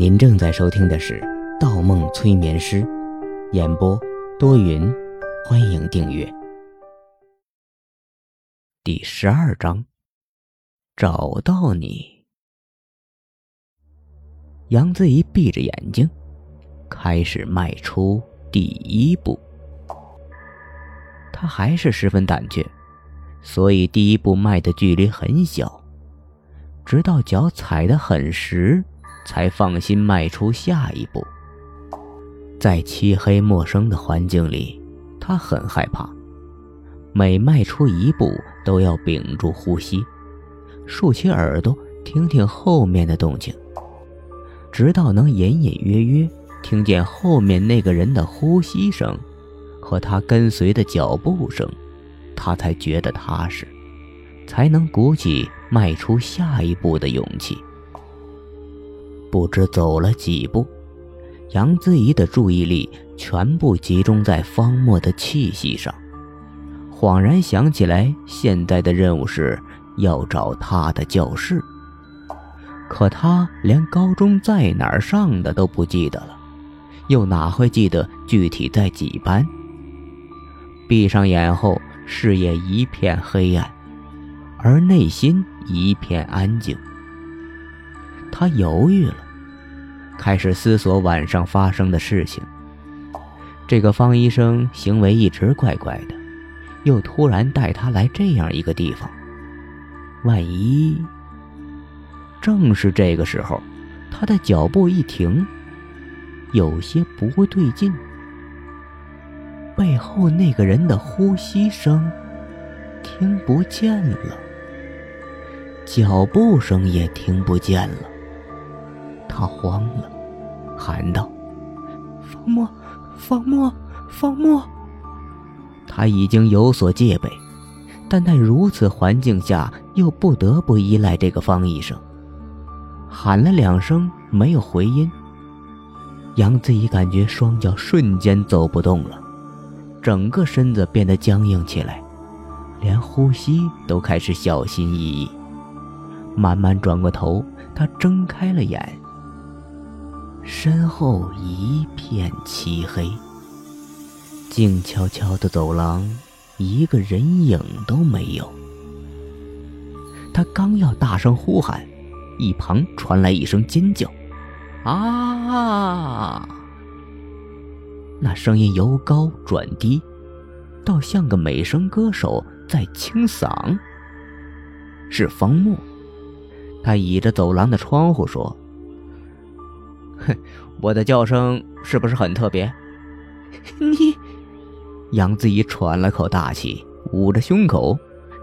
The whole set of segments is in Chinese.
您正在收听的是《盗梦催眠师》，演播多云，欢迎订阅。第十二章，找到你。杨子怡闭着眼睛，开始迈出第一步。他还是十分胆怯，所以第一步迈的距离很小，直到脚踩得很实。才放心迈出下一步。在漆黑陌生的环境里，他很害怕，每迈出一步都要屏住呼吸，竖起耳朵听听后面的动静，直到能隐隐约约听见后面那个人的呼吸声和他跟随的脚步声，他才觉得踏实，才能鼓起迈出下一步的勇气。不知走了几步，杨子怡的注意力全部集中在方墨的气息上，恍然想起来，现在的任务是要找他的教室。可他连高中在哪儿上的都不记得了，又哪会记得具体在几班？闭上眼后，视野一片黑暗，而内心一片安静。他犹豫了，开始思索晚上发生的事情。这个方医生行为一直怪怪的，又突然带他来这样一个地方，万一……正是这个时候，他的脚步一停，有些不对劲。背后那个人的呼吸声听不见了，脚步声也听不见了。他慌了，喊道：“方墨，方墨，方墨！”他已经有所戒备，但在如此环境下，又不得不依赖这个方医生。喊了两声，没有回音。杨子怡感觉双脚瞬间走不动了，整个身子变得僵硬起来，连呼吸都开始小心翼翼。慢慢转过头，他睁开了眼。身后一片漆黑，静悄悄的走廊，一个人影都没有。他刚要大声呼喊，一旁传来一声尖叫：“啊！”那声音由高转低，倒像个美声歌手在清嗓。是方墨，他倚着走廊的窗户说。哼，我的叫声是不是很特别？你，杨子怡喘了口大气，捂着胸口，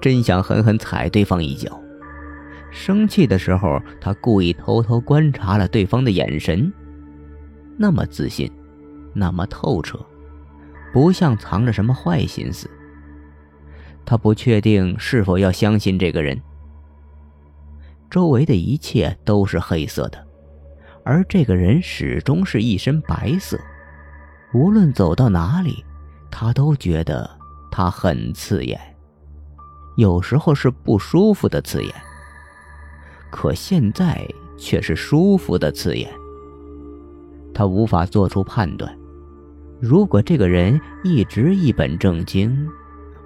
真想狠狠踩对方一脚。生气的时候，他故意偷偷观察了对方的眼神，那么自信，那么透彻，不像藏着什么坏心思。他不确定是否要相信这个人。周围的一切都是黑色的。而这个人始终是一身白色，无论走到哪里，他都觉得他很刺眼，有时候是不舒服的刺眼。可现在却是舒服的刺眼。他无法做出判断，如果这个人一直一本正经，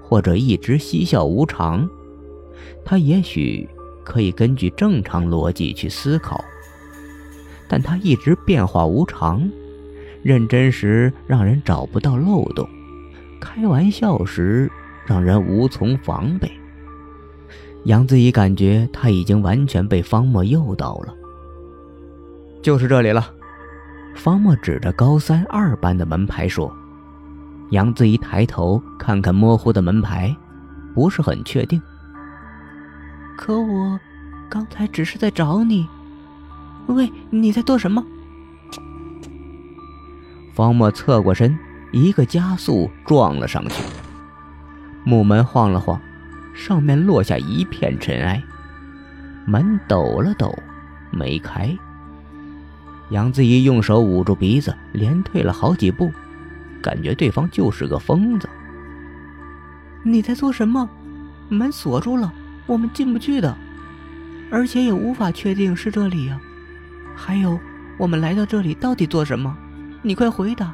或者一直嬉笑无常，他也许可以根据正常逻辑去思考。但他一直变化无常，认真时让人找不到漏洞，开玩笑时让人无从防备。杨子怡感觉他已经完全被方墨诱导了。就是这里了，方墨指着高三二班的门牌说。杨子怡抬头看看模糊的门牌，不是很确定。可我刚才只是在找你。喂，你在做什么？方墨侧过身，一个加速撞了上去。木门晃了晃，上面落下一片尘埃。门抖了抖，没开。杨子怡用手捂住鼻子，连退了好几步，感觉对方就是个疯子。你在做什么？门锁住了，我们进不去的，而且也无法确定是这里呀。还有，我们来到这里到底做什么？你快回答，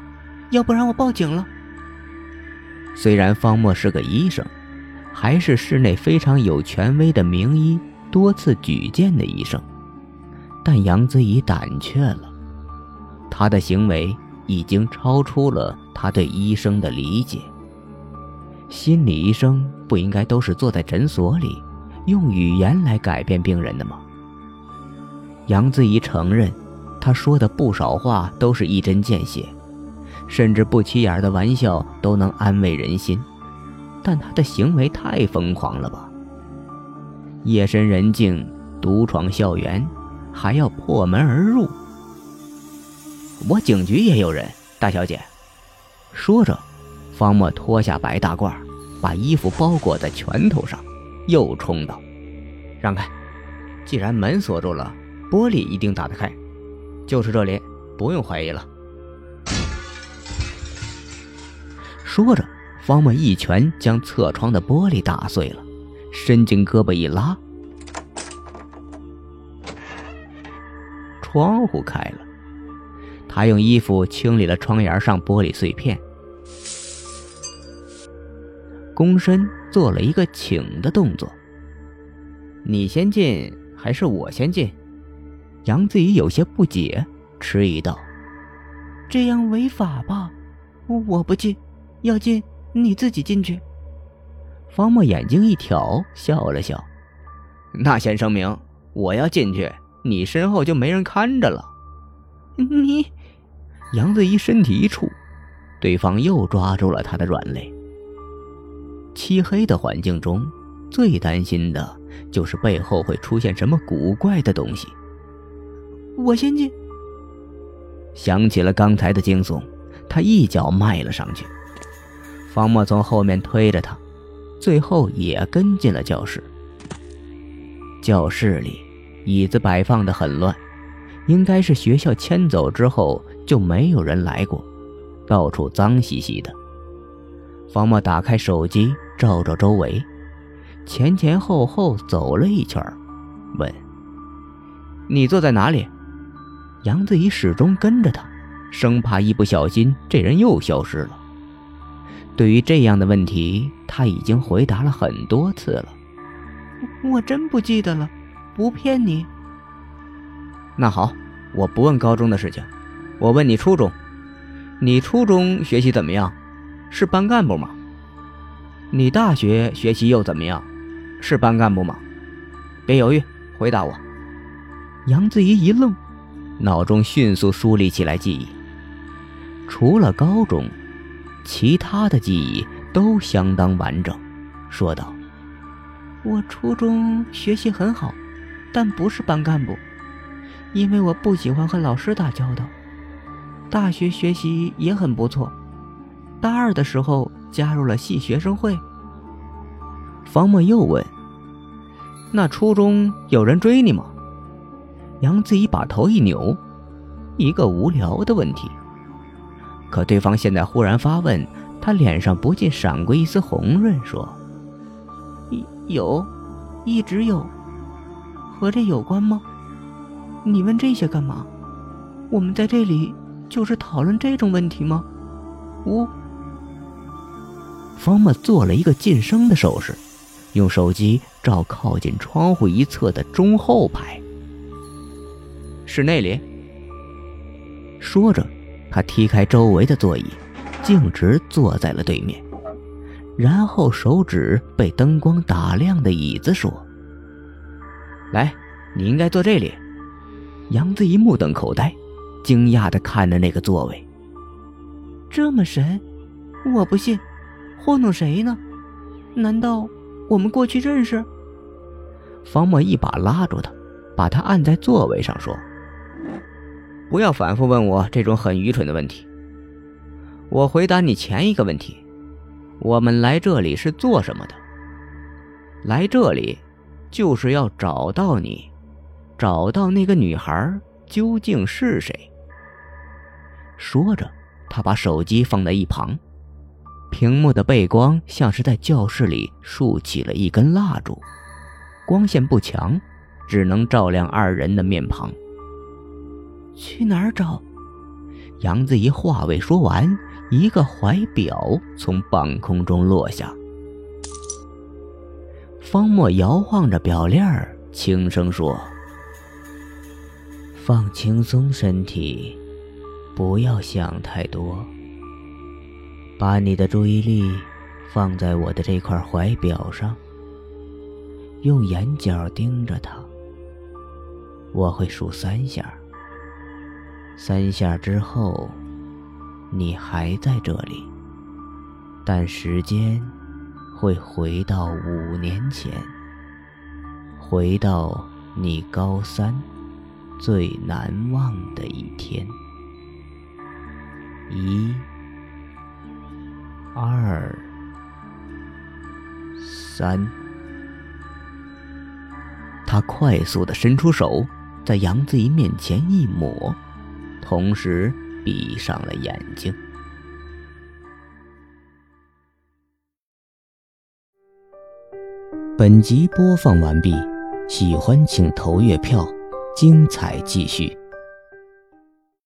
要不然我报警了。虽然方墨是个医生，还是市内非常有权威的名医，多次举荐的医生，但杨子怡胆怯了。他的行为已经超出了他对医生的理解。心理医生不应该都是坐在诊所里，用语言来改变病人的吗？杨子怡承认，他说的不少话都是一针见血。甚至不起眼的玩笑都能安慰人心，但他的行为太疯狂了吧？夜深人静，独闯校园，还要破门而入。我警局也有人，大小姐。说着，方墨脱下白大褂，把衣服包裹在拳头上，又冲道：“让开！既然门锁住了，玻璃一定打得开。就是这里，不用怀疑了。”说着，方墨一拳将侧窗的玻璃打碎了，伸进胳膊一拉，窗户开了。他用衣服清理了窗沿上玻璃碎片，躬身做了一个请的动作。你先进还是我先进？杨子怡有些不解，迟疑道：“这样违法吧？我不进。”要进，你自己进去。方墨眼睛一挑，笑了笑：“那先声明，我要进去，你身后就没人看着了。”你，杨子怡身体一触，对方又抓住了他的软肋。漆黑的环境中，最担心的就是背后会出现什么古怪的东西。我先进。想起了刚才的惊悚，他一脚迈了上去。方墨从后面推着他，最后也跟进了教室。教室里椅子摆放的很乱，应该是学校迁走之后就没有人来过，到处脏兮兮的。方墨打开手机照照周围，前前后后走了一圈，问：“你坐在哪里？”杨子怡始终跟着他，生怕一不小心这人又消失了。对于这样的问题，他已经回答了很多次了。我真不记得了，不骗你。那好，我不问高中的事情，我问你初中。你初中学习怎么样？是班干部吗？你大学学习又怎么样？是班干部吗？别犹豫，回答我。杨子怡一愣，脑中迅速梳理起来记忆。除了高中。其他的记忆都相当完整，说道：“我初中学习很好，但不是班干部，因为我不喜欢和老师打交道。大学学习也很不错，大二的时候加入了系学生会。”方墨又问：“那初中有人追你吗？”杨子怡把头一扭，一个无聊的问题。可对方现在忽然发问，他脸上不禁闪过一丝红润，说：“有，一直有，和这有关吗？你问这些干嘛？我们在这里就是讨论这种问题吗？”呜。方墨做了一个噤声的手势，用手机照靠近窗户一侧的中后排。是那里。说着。他踢开周围的座椅，径直坐在了对面，然后手指被灯光打亮的椅子说：“来，你应该坐这里。”杨子怡目瞪口呆，惊讶地看着那个座位。这么神？我不信，糊弄谁呢？难道我们过去认识？方墨一把拉住他，把他按在座位上说。不要反复问我这种很愚蠢的问题。我回答你前一个问题：我们来这里是做什么的？来这里就是要找到你，找到那个女孩究竟是谁。说着，他把手机放在一旁，屏幕的背光像是在教室里竖起了一根蜡烛，光线不强，只能照亮二人的面庞。去哪儿找？杨子怡话未说完，一个怀表从半空中落下。方墨摇晃着表链，轻声说：“放轻松身体，不要想太多。把你的注意力放在我的这块怀表上，用眼角盯着它。我会数三下。三下之后，你还在这里，但时间……”会回到五年前，回到你高三最难忘的一天。一、二、三。他快速的伸出手，在杨子怡面前一抹，同时闭上了眼睛。本集播放完毕，喜欢请投月票，精彩继续。